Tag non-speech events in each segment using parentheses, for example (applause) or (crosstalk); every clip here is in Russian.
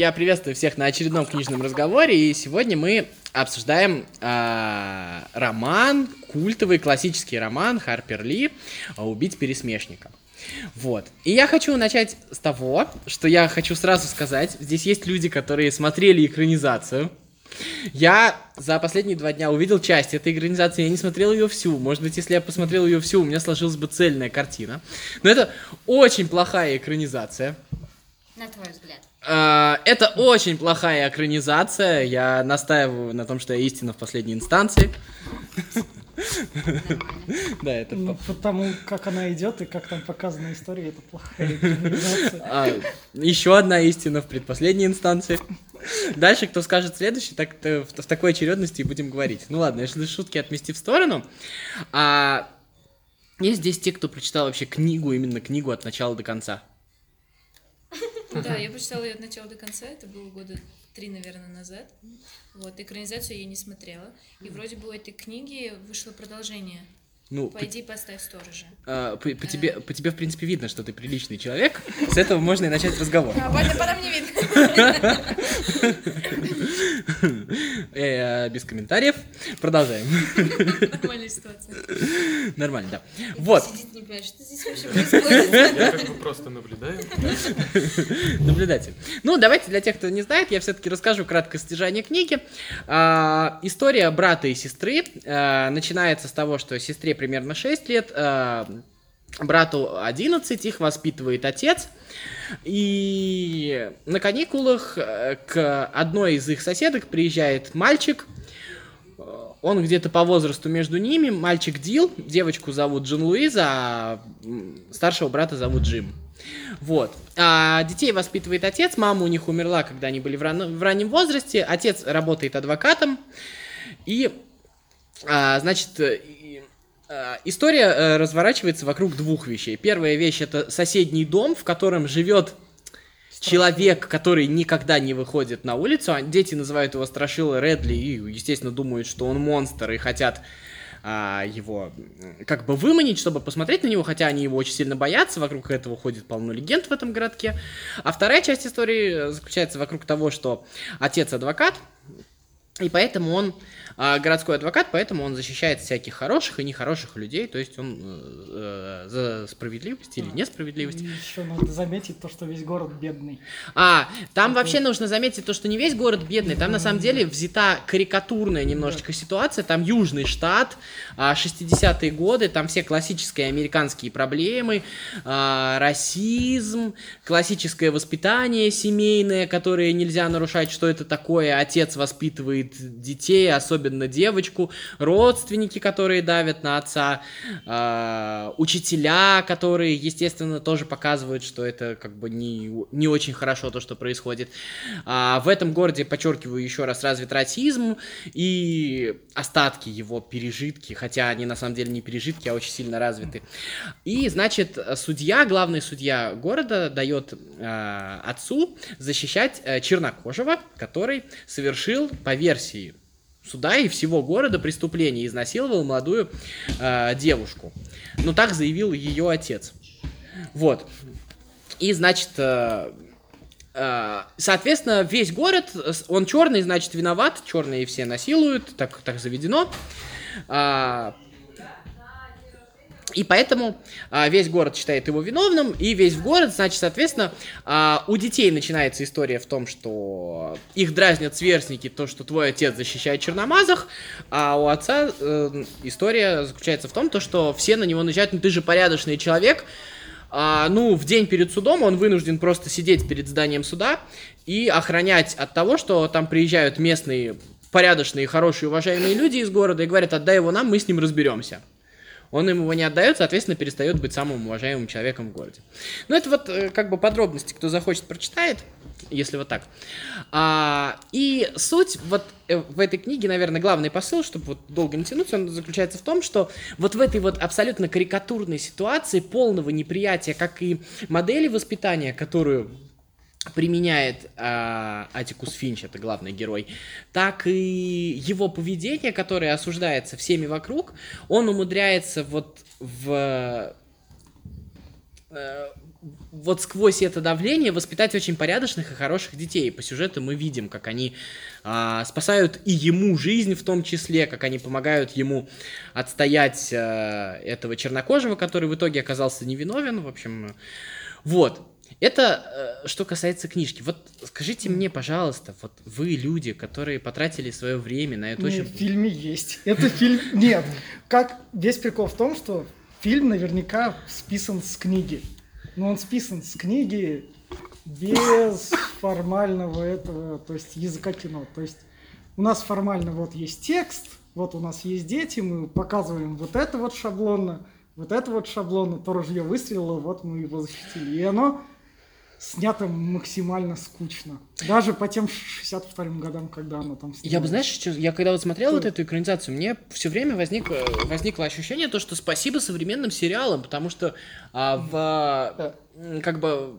Я приветствую всех на очередном книжном разговоре, и сегодня мы обсуждаем э, роман, культовый классический роман Харпер Ли «Убить пересмешника». Вот. И я хочу начать с того, что я хочу сразу сказать. Здесь есть люди, которые смотрели экранизацию. Я за последние два дня увидел часть этой экранизации, я не смотрел ее всю. Может быть, если я посмотрел ее всю, у меня сложилась бы цельная картина. Но это очень плохая экранизация. На твой взгляд. А, Это очень плохая экранизация. Я настаиваю на том, что я истина в последней инстанции. (laughs) Да, это Ну, по- потому как она идет и как там показана история, это плохая. (laughs) А, еще одна истина в предпоследней инстанции. Дальше, кто скажет следующий, так в, в такой очередности и будем говорить. Ну ладно, если шутки отмести в сторону. А, есть здесь те, кто прочитал вообще книгу, именно книгу от начала до конца. Да, я прочитала ее от начала до конца, это было года три, наверное, назад. Вот, экранизацию я не смотрела. И вроде бы у этой книги вышло продолжение. Ну, по, Пойди поставь сторожа. а, по- по тебе, по тебе, в принципе, видно, что ты приличный человек. С этого можно и начать разговор. А потом не видно. (laughs) Без комментариев. Продолжаем. Нормальная ситуация. Нормально, да. Вот. Сидит, не понимает, что здесь вообще происходит. Я как бы просто наблюдаю. Наблюдатель. Ну, давайте для тех, кто не знает, я все-таки расскажу краткое содержание книги. А, история брата и сестры а, начинается с того, что сестре примерно 6 лет, а, брату 11, их воспитывает отец. И на каникулах э, к одной из их соседок приезжает мальчик, он где-то по возрасту между ними, мальчик Дил, девочку зовут Джин Луиза, а старшего брата зовут Джим. Вот. А детей воспитывает отец, мама у них умерла, когда они были в, ран- в раннем возрасте, отец работает адвокатом, и, а, значит, э, а, история э, разворачивается вокруг двух вещей. Первая вещь это соседний дом, в котором живет человек, который никогда не выходит на улицу. а Дети называют его Страшила Редли и, естественно, думают, что он монстр и хотят а, его как бы выманить, чтобы посмотреть на него, хотя они его очень сильно боятся. Вокруг этого ходит полно легенд в этом городке. А вторая часть истории э, заключается вокруг того, что отец адвокат, и поэтому он а, городской адвокат, поэтому он защищает всяких хороших и нехороших людей, то есть он э, э, за справедливость или несправедливость. Еще надо заметить то, что весь город бедный. А, там вообще нужно заметить то, что не весь город бедный, там на самом деле взята карикатурная немножечко ситуация, там Южный штат, а, 60-е годы, там все классические американские проблемы, а, расизм, классическое воспитание семейное, которое нельзя нарушать, что это такое, отец воспитывает детей, особенно девочку, родственники, которые давят на отца, а, учителя, которые, естественно, тоже показывают, что это как бы не, не очень хорошо то, что происходит. А, в этом городе, подчеркиваю еще раз, развит расизм и остатки его пережитки, хотя они на самом деле не пережитки, а очень сильно развиты. И, значит, судья, главный судья города дает а, отцу защищать а, чернокожего, который совершил по версии суда и всего города преступление, изнасиловал молодую э, девушку. Ну, так заявил ее отец. Вот. И, значит, э, э, соответственно, весь город, э, он черный, значит, виноват, черные все насилуют, так, так заведено. А, и поэтому а, весь город считает его виновным, и весь город, значит, соответственно, а, у детей начинается история в том, что их дразнят сверстники, то, что твой отец защищает черномазых, а у отца э, история заключается в том, то, что все на него наезжают, ну ты же порядочный человек, а, ну, в день перед судом он вынужден просто сидеть перед зданием суда и охранять от того, что там приезжают местные порядочные, хорошие, уважаемые люди из города и говорят, отдай его нам, мы с ним разберемся. Он им его не отдает, соответственно, перестает быть самым уважаемым человеком в городе. Ну, это вот э, как бы подробности, кто захочет, прочитает, если вот так. А, и суть вот э, в этой книге, наверное, главный посыл, чтобы вот долго не тянуть, он заключается в том, что вот в этой вот абсолютно карикатурной ситуации полного неприятия, как и модели воспитания, которую применяет а, Атикус Финч, это главный герой, так и его поведение, которое осуждается всеми вокруг, он умудряется вот в э, вот сквозь это давление воспитать очень порядочных и хороших детей. По сюжету мы видим, как они а, спасают и ему жизнь в том числе, как они помогают ему отстоять а, этого чернокожего, который в итоге оказался невиновен. В общем, вот. Это э, что касается книжки. Вот скажите мне, пожалуйста, вот вы люди, которые потратили свое время на это Нет, очень... в фильме есть. Это фильм... (laughs) Нет. Как весь прикол в том, что фильм наверняка списан с книги. Но он списан с книги без формального этого, то есть языка кино. То есть у нас формально вот есть текст, вот у нас есть дети, мы показываем вот это вот шаблонно, вот это вот шаблонно, то ружье выстрелило, вот мы его защитили. И оно снято максимально скучно. Даже по тем 62 годам, когда оно там Я бы, знаешь, что, я когда вот смотрел вот Что? эту экранизацию, мне все время возникло, возникло ощущение, то, что спасибо современным сериалам, потому что а, в, м, как бы,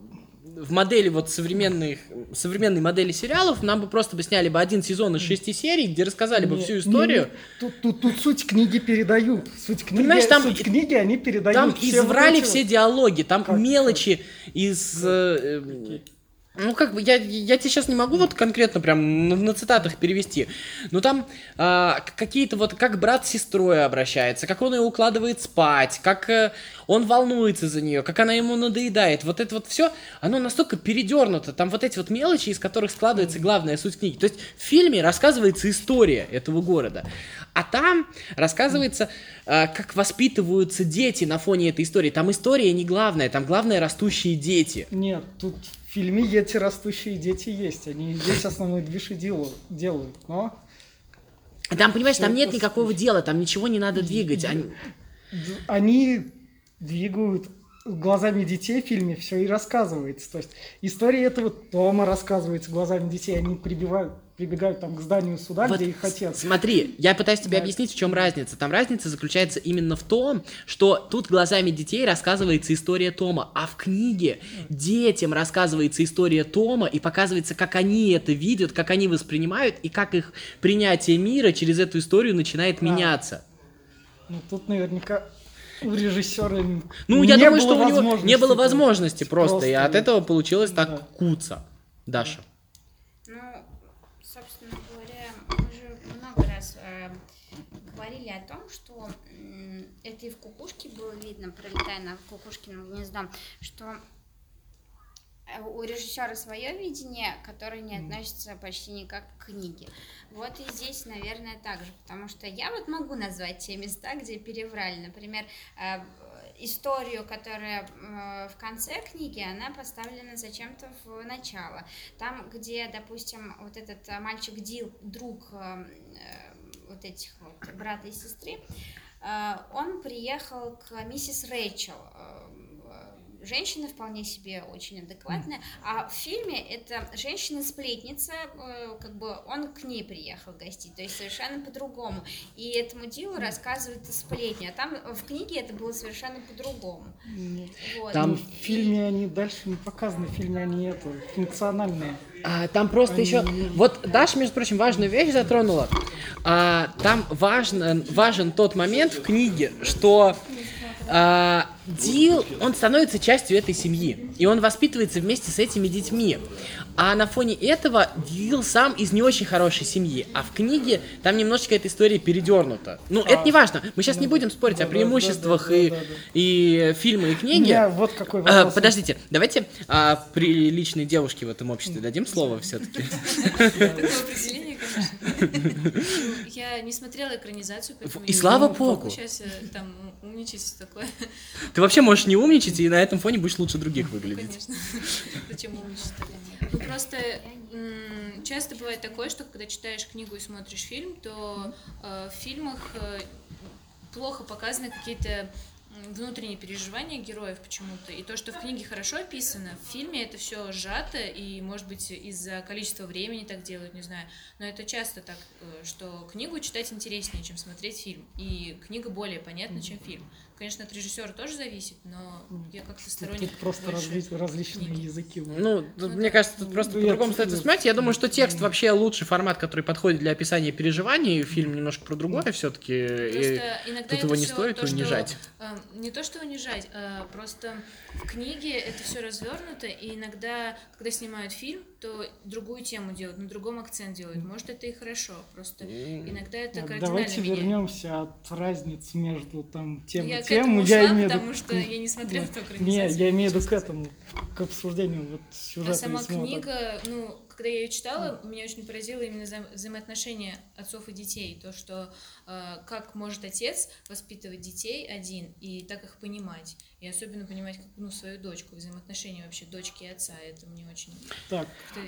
в модели вот современных, современной модели сериалов нам бы просто бы сняли бы один сезон из шести серий, где рассказали бы Не, всю историю. не, Тут, тут, тут суть книги передают. Суть книги, Понимаешь, там суть книги они передают. Там все вот изврали эти все вот- диалоги, там Как- мелочи из... э, э, ну, как бы, я, я тебе сейчас не могу вот конкретно прям на, на цитатах перевести, но там а, какие-то вот, как брат с сестрой обращается, как он ее укладывает спать, как э, он волнуется за нее, как она ему надоедает, вот это вот все, оно настолько передернуто, там вот эти вот мелочи, из которых складывается главная суть книги. То есть в фильме рассказывается история этого города, а там рассказывается, э, как воспитываются дети на фоне этой истории. Там история не главная, там главное растущие дети. Нет, тут в фильме эти растущие дети есть. Они здесь основной движ и делают. Но Там, понимаешь, там нет никакого дела, там ничего не надо двигать. Они- они двигают глазами детей в фильме, все и рассказывается. То есть история этого Тома рассказывается глазами детей. Они прибивают, прибегают там к зданию суда, Вот где их отец. Смотри, я пытаюсь тебе Да. объяснить, в чем разница. Там разница заключается именно в том, что тут глазами детей рассказывается история Тома, а в книге детям рассказывается история Тома и показывается, как они это видят, как они воспринимают и как их принятие мира через эту историю начинает меняться. Ну тут наверняка у режиссера Ну, я не думаю, было что у него не было просто- возможности просто, и от просто- этого получилось так Да. куца. Даша. Ну, собственно говоря, мы же много раз э, говорили о том, что это и в кукушке было видно, пролетая над кукушкиным гнездом, что у режиссера свое видение, которое не относится почти никак к книге. Вот и здесь, наверное, так же, потому что я вот могу назвать те места, где переврали. Например, э, историю, которая э, в конце книги, она поставлена зачем-то в начало. Там, где, допустим, вот этот э, мальчик Дил, друг э, э, вот этих вот брата и сестры, э, он приехал к миссис Рэйчел. Э, э, Женщина вполне себе очень адекватная, а в фильме это женщина-сплетница, э, как бы он к ней приехал гостить, то есть совершенно по-другому. И этому Дилу рассказывают сплетни, а там в книге это было совершенно по-другому. Вот. Там- в фильме они дальше не показаны, в фильме они это, функциональные. А, там просто еще... Вот Даша, между прочим, важную вещь затронула. А, там важен, важен тот момент в книге, что а, Дил, он становится частью этой семьи. И он воспитывается вместе с этими детьми. А на фоне этого Дил сам из не очень хорошей семьи. А в книге там немножечко эта история передернута. Ну, это не важно. Мы сейчас не будем спорить о да, да, преимуществах да, да, и, да, да. и фильма, и книги. меня вот какой А, вопрос. подождите, давайте а, приличной девушке в этом обществе дадим слово все-таки. Такое определение, Я не смотрела экранизацию, поэтому... И слава богу. Сейчас там умничать такое. Ты вообще можешь не умничать, и на этом фоне будешь лучше других выглядеть. Конечно. Зачем умничать? Ну, просто часто бывает такое, что когда читаешь книгу и смотришь фильм, то э, в фильмах э, плохо показаны какие-то внутренние переживания героев почему-то. И то, что в книге хорошо описано, в фильме это все сжато, и, может быть, из-за количества времени так делают, не знаю. Но это часто так, э, что книгу читать интереснее, чем смотреть фильм. И книга более понятна, чем фильм. Конечно, от режиссера тоже зависит, но я как-то сторонник тут просто больше разли- различные книги. языки. Ну, Ну мне да. кажется, тут просто Ну, по-другому стоит я- воспринимать. Я думаю, что текст вообще лучший формат, который подходит для описания переживаний. Фильм немножко про другое все-таки. Просто иногда тут его не стоит то, что, унижать. э, не то, что унижать, а просто в книге это все развернуто, и иногда, когда снимают фильм, то другую тему делают, на другом акцент делают. Может, это и хорошо, просто иногда это Так, кардинально Давайте меняет. вернемся от разниц между там тем Я и к тем. этому я ушла, имею потому что я не смотрела Да. только Не, экранизацию, я имею в виду к этому, к обсуждению вот А сюжета. сама и смотра. книга, ну, когда я ее читала, меня очень поразило именно вза- взаимоотношения отцов и детей. То, что э, как может отец воспитывать детей один и так их понимать. И особенно понимать как, ну, свою дочку, взаимоотношения вообще дочки и отца. Это мне очень Так,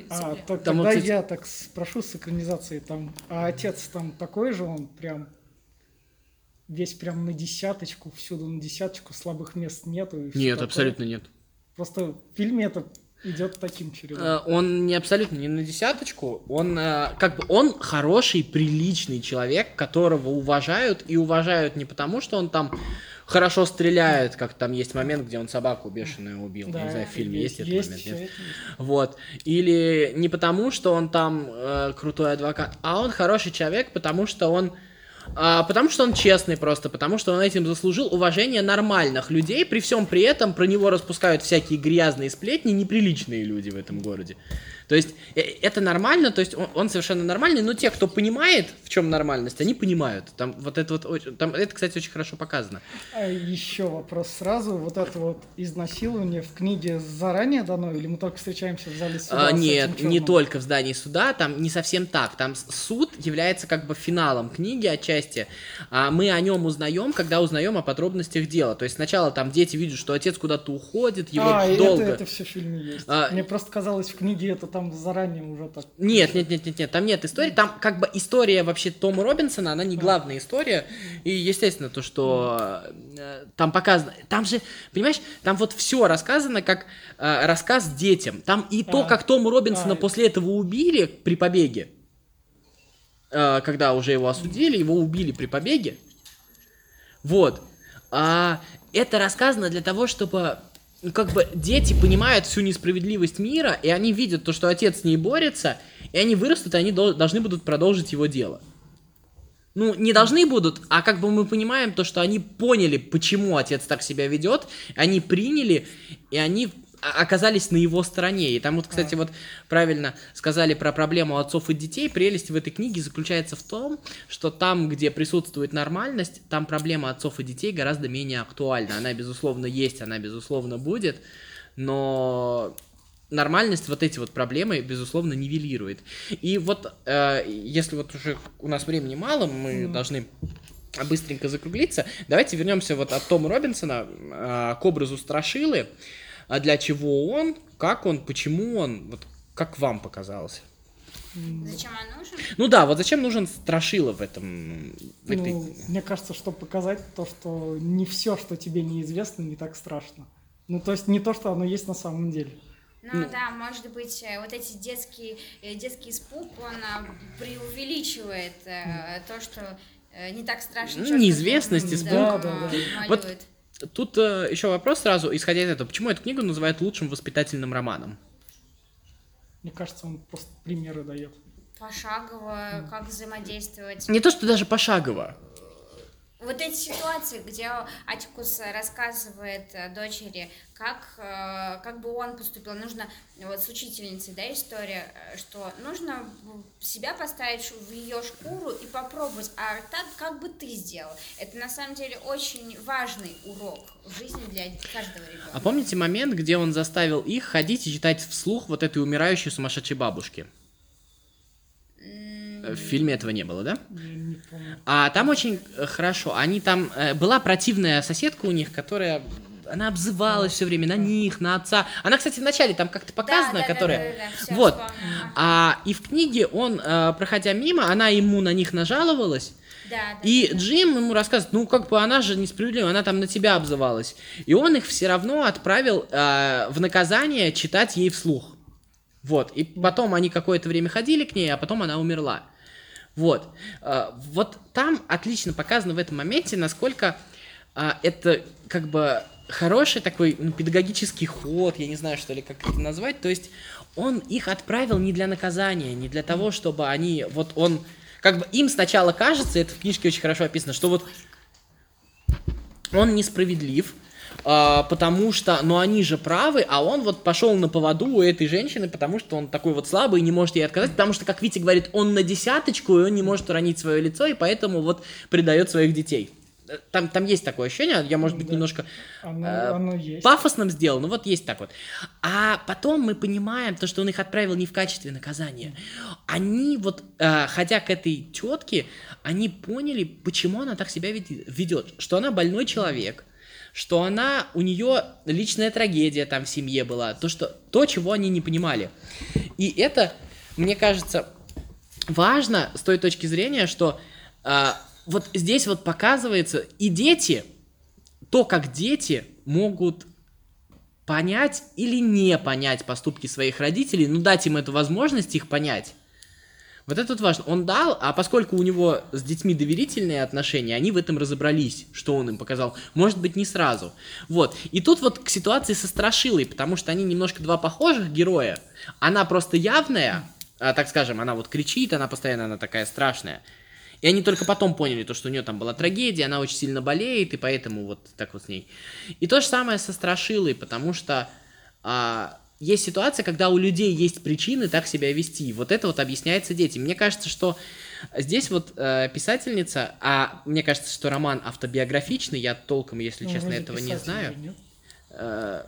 а, так, Там вот, тогда кстати- я так спрошу с экранизацией там, а отец там такой же, он прям весь прям на десяточку, всюду на десяточку, слабых мест нету. Нет, абсолютно нет. Просто в фильме это идет таким чередом. Э, Он не абсолютно не на десяточку, он э, как бы он хороший, приличный человек, которого уважают и уважают не потому, что он там хорошо стреляет, как там есть момент, где он собаку бешеную убил. Я не знаю, в фильме есть, этот момент, всё нет? это есть. Вот. Или не потому, что он там э, крутой адвокат, а он хороший человек, потому что он а, потому что он честный просто, потому что он этим заслужил уважение нормальных людей, при всем при этом про него распускают всякие грязные сплетни, неприличные люди в этом городе. То есть э, это нормально, то есть он, он совершенно нормальный, но те, кто понимает, в чем нормальность, они понимают. Там вот это вот, очень- там это, кстати, очень хорошо показано. А еще вопрос сразу. Вот это вот изнасилование в книге заранее дано, или мы только встречаемся в зале суда? А, нет, не только в здании суда, там не совсем так. Там суд является как бы финалом книги отчасти. А мы о нем узнаем, когда узнаем о подробностях дела. То есть сначала там дети видят, что отец куда-то уходит, его а, долго. это, это все в фильме есть. А, Мне просто казалось, в книге это там заранее уже так. Нет, нет, нет, нет, нет, там нет истории. Там как бы история вообще Тома Робинсона, она не главная история. И естественно то, что э, там показано, там же, понимаешь, там вот все рассказано как э, рассказ детям. Там и то, А, как Тома Робинсона а, после этого убили при побеге, э, когда уже его осудили, его убили при побеге. Вот. А это рассказано для того, чтобы ну, как бы дети понимают всю несправедливость мира, и они видят то, что отец с ней борется, и они вырастут, и они дол- должны будут продолжить его дело. Ну, не должны будут, а как бы мы понимаем то, что они поняли, почему отец так себя ведет, они приняли, и они оказались на его стороне. И там вот, кстати, вот правильно сказали про проблему отцов и детей. Прелесть в этой книге заключается в том, что там, где присутствует нормальность, там проблема отцов и детей гораздо менее актуальна. Она, безусловно, есть, она, безусловно, будет, но нормальность вот эти вот проблемы, безусловно, нивелирует. И вот, э, если вот уже у нас времени мало, мы должны быстренько закруглиться. Давайте вернемся вот от Тома Робинсона э, к образу Страшилы. А для чего он, как он, почему он, вот как вам показалось? Зачем он нужен? Ну да, вот зачем нужен Страшила в этом... в этой- Ну, мне кажется, чтобы показать то, что не все, что тебе неизвестно, не так страшно. Ну, то есть не то, что оно есть на самом деле. Ну да, может быть, э, вот эти детские, э, детский испуг, он а, преувеличивает э, то, что не так страшно. Ну, неизвестность, испуг. Да, да, да. Вот Тут еще вопрос сразу, исходя из этого, почему эту книгу называют лучшим воспитательным романом? Мне кажется, он просто примеры дает. Пошагово, как взаимодействовать. Не то, что даже пошагово. Вот эти ситуации, где Атикус рассказывает э, дочери, как, э, как бы он поступил, нужно, вот с учительницей, да, история, э, что нужно себя поставить в ее шкуру и попробовать, а так, как бы ты сделал. Это на самом деле очень важный урок в жизни для каждого ребенка. А помните момент, где он заставил их ходить и читать вслух вот этой умирающей сумасшедшей бабушки? В фильме этого не было, да? Я не помню. А там очень э, хорошо. Они там э, была противная соседка у них, которая она обзывалась все время на них, на отца. Она, кстати, в начале там как-то показана, Да, да, да, которая. да, да, да, всё вот. А и в книге он, э, проходя мимо, она ему на них нажаловалась. Да, да, И да, да. Джим ему рассказывает, ну как бы она же несправедлива, она там на тебя обзывалась. И он их все равно отправил э, в наказание читать ей вслух. Вот. И потом они какое-то время ходили к ней, а потом она умерла. Вот. Э, вот там отлично показано в этом моменте, насколько а, это как бы хороший такой ну, педагогический ход, я не знаю, что ли, как это назвать. То есть он их отправил не для наказания, не для того, чтобы они, вот он, как бы им сначала кажется, это в книжке очень хорошо описано, что вот он несправедлив, а, потому что, ну они же правы, а он вот пошел на поводу у этой женщины, потому что он такой вот слабый и не может ей отказать, потому что, как Витя говорит, он на десяточку, и он не может уронить свое лицо, и поэтому вот предает своих детей. Э, Там, там есть такое ощущение, я, может быть, Да. немножко Оно, э, оно есть. пафосным сделал, ну вот есть так вот. А потом мы понимаем, то, что он их отправил не в качестве наказания. Они вот, э, ходя к этой тетке, они поняли, почему она так себя ведет. Что она больной человек, что она, у нее личная трагедия там в семье была, то, что, то, чего они не понимали. И это, мне кажется, важно с той точки зрения, что а, вот здесь вот показывается и дети, то, как дети могут понять или не понять поступки своих родителей, ну дать им эту возможность их понять. Вот это вот важно. Он дал, а поскольку у него с детьми доверительные отношения, они в этом разобрались, что он им показал. Может быть, не сразу. Вот. И тут вот к ситуации со Страшилой, потому что они немножко два похожих героя. Она просто явная, а, так скажем, она вот кричит, она постоянно, она такая страшная. И они только потом поняли, то, что у нее там была трагедия, она очень сильно болеет, и поэтому вот так вот с ней. И то же самое со Страшилой, потому что а, есть ситуация, когда у людей есть причины так себя вести. Вот это вот объясняется детям. Мне кажется, что здесь вот э, писательница, а мне кажется, что роман автобиографичный, я толком, если Ну, честно, этого не знаю. Э,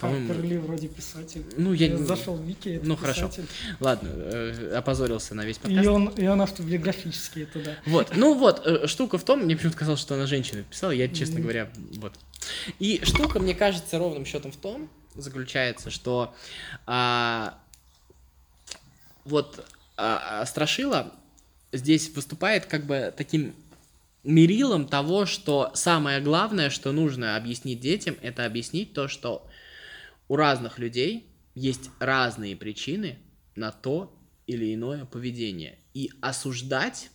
по-моему, вроде писатель. Ну, я не- зашел в Вики, Ну, хорошо. писатель. ладно, э, опозорился на весь И подкаст. он, и он автобиографический, это да. Вот, ну вот, э, штука в том, мне почему-то казалось, что она женщина писала, я, честно говоря, вот. И штука, мне кажется, ровным счетом в том, заключается, что а, вот а, а, Страшила здесь выступает как бы таким мерилом того, что самое главное, что нужно объяснить детям, это объяснить то, что у разных людей есть разные причины на то или иное поведение. И осуждать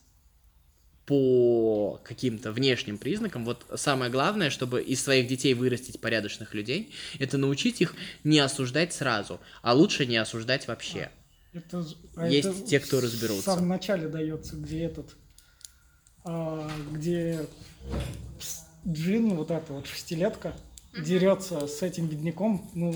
по каким-то внешним признакам, вот самое главное, чтобы из своих детей вырастить порядочных людей, это научить их не осуждать сразу, а лучше не осуждать вообще. Это, ж- а Есть это те, кто В разберутся. самом начале дается, где этот, а, где Джин, вот эта вот шестилетка, дерется с этим бедняком. Ну,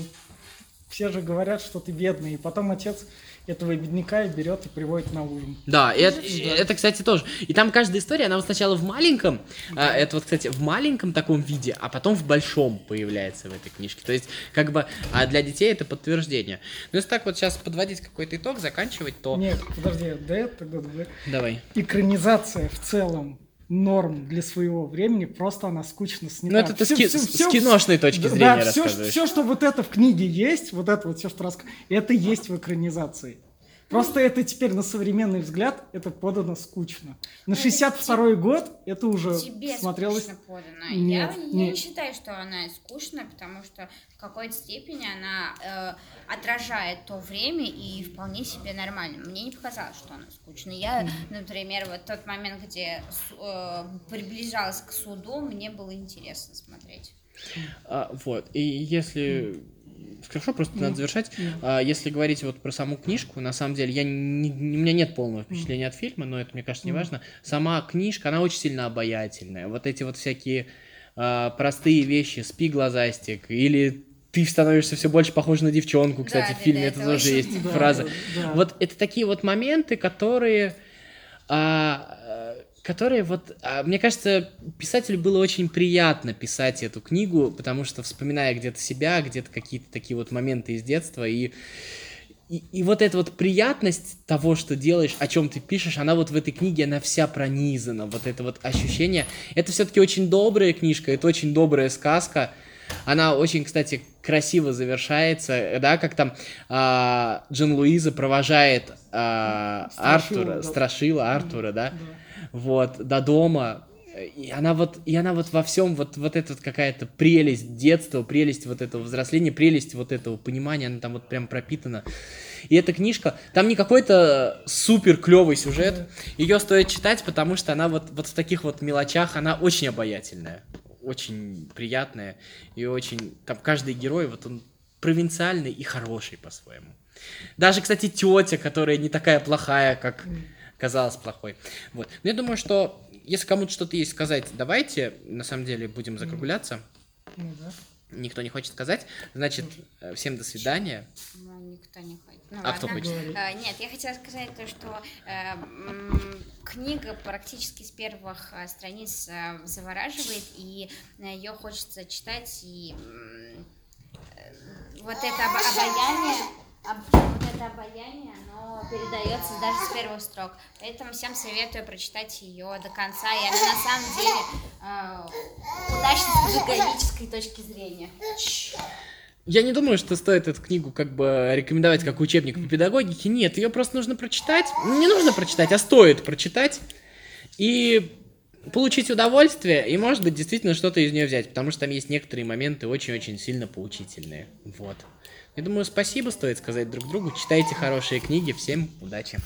все же говорят, что ты бедный. И потом отец этого бедняка и берет и приводит на ужин. Да, и это, и это, кстати, тоже. И там каждая история, она вот сначала в маленьком, а, это вот, кстати, в маленьком таком виде, а потом в большом появляется в этой книжке. То есть, как бы, а для детей это подтверждение. Ну, если так вот сейчас подводить какой-то итог, заканчивать, то... Нет, подожди, да это, да, да. Давай. экранизация в целом норм для своего времени, просто она скучно снята. Ну, это ты с, Всё- ки- всё- с киношной точки да, зрения все, рассказываешь. все, что вот это в книге есть, вот это вот все, что рассказано, это есть в экранизации. Просто это теперь на современный взгляд, это подано скучно. На 62-й год это уже Тебе смотрелось... скучно подано. Нет, я, я нет. не считаю, что она скучная, потому что в какой-то степени она э, отражает то время и вполне себе нормально. Мне не показалось, что она скучная. Я, например, вот тот момент, где э, приближалась к суду, мне было интересно смотреть. А, вот, и если... Хорошо, просто надо завершать. Мгм. А, если говорить вот про саму книжку, на самом деле, я не, у меня нет полного впечатления от фильма, но это, мне кажется, не Мгм. важно. Сама книжка, она очень сильно обаятельная. Вот эти вот всякие а, простые вещи, спи, глазастик, или ты становишься все больше похож на девчонку, кстати, Да, в да, фильме да, это это тоже очень- есть Да, фраза. да. Вот это такие вот моменты, которые, а, которые вот, а, мне кажется, писателю было очень приятно писать эту книгу, потому что вспоминая где-то себя, где-то какие-то такие вот моменты из детства и и, и вот эта вот приятность того, что делаешь, о чем ты пишешь, она вот в этой книге, она вся пронизана. Вот это вот ощущение. Это все-таки очень добрая книжка, это очень добрая сказка. Она очень, кстати, красиво завершается, да, как там а, Джин Луиза провожает Страшила, Артура, да. Страшила Артура, да, Да. Вот, до дома. И она вот, и она вот во всем, вот, вот эта вот какая-то прелесть детства, прелесть вот этого взросления, прелесть вот этого понимания, она там вот прям пропитана. И эта книжка, там не какой-то супер клевый сюжет, ее стоит читать, потому что она вот, вот в таких вот мелочах, она очень обаятельная. очень приятная и очень... Там каждый герой, вот он провинциальный и хороший по-своему. Даже, кстати, тетя, которая не такая плохая, как казалось плохой. Вот. Но я думаю, что если кому-то что-то есть сказать, давайте, на самом деле, будем закругляться. Ну да. Никто не хочет сказать. Значит, э, всем до свидания. Ну, никто не хочет. Ну, А кто ладно. хочет? Э, Нет, я хотела сказать то, что э, м, книга практически с первых э, страниц завораживает, и ее хочется читать, и э, вот это обо- обаяние, об- вот это обаяние, передается даже с первых строк. Поэтому всем советую прочитать ее до конца, и она на самом деле э, удачна с педагогической точки зрения. Я не думаю, что стоит эту книгу как бы рекомендовать как учебник по педагогике. Нет, ее просто нужно прочитать. Ну, Не нужно прочитать, а стоит прочитать. И получить удовольствие, и, может быть, действительно что-то из нее взять, потому что там есть некоторые моменты очень-очень сильно поучительные. Вот. Я думаю, спасибо стоит сказать друг другу. Читайте хорошие книги. Всем удачи.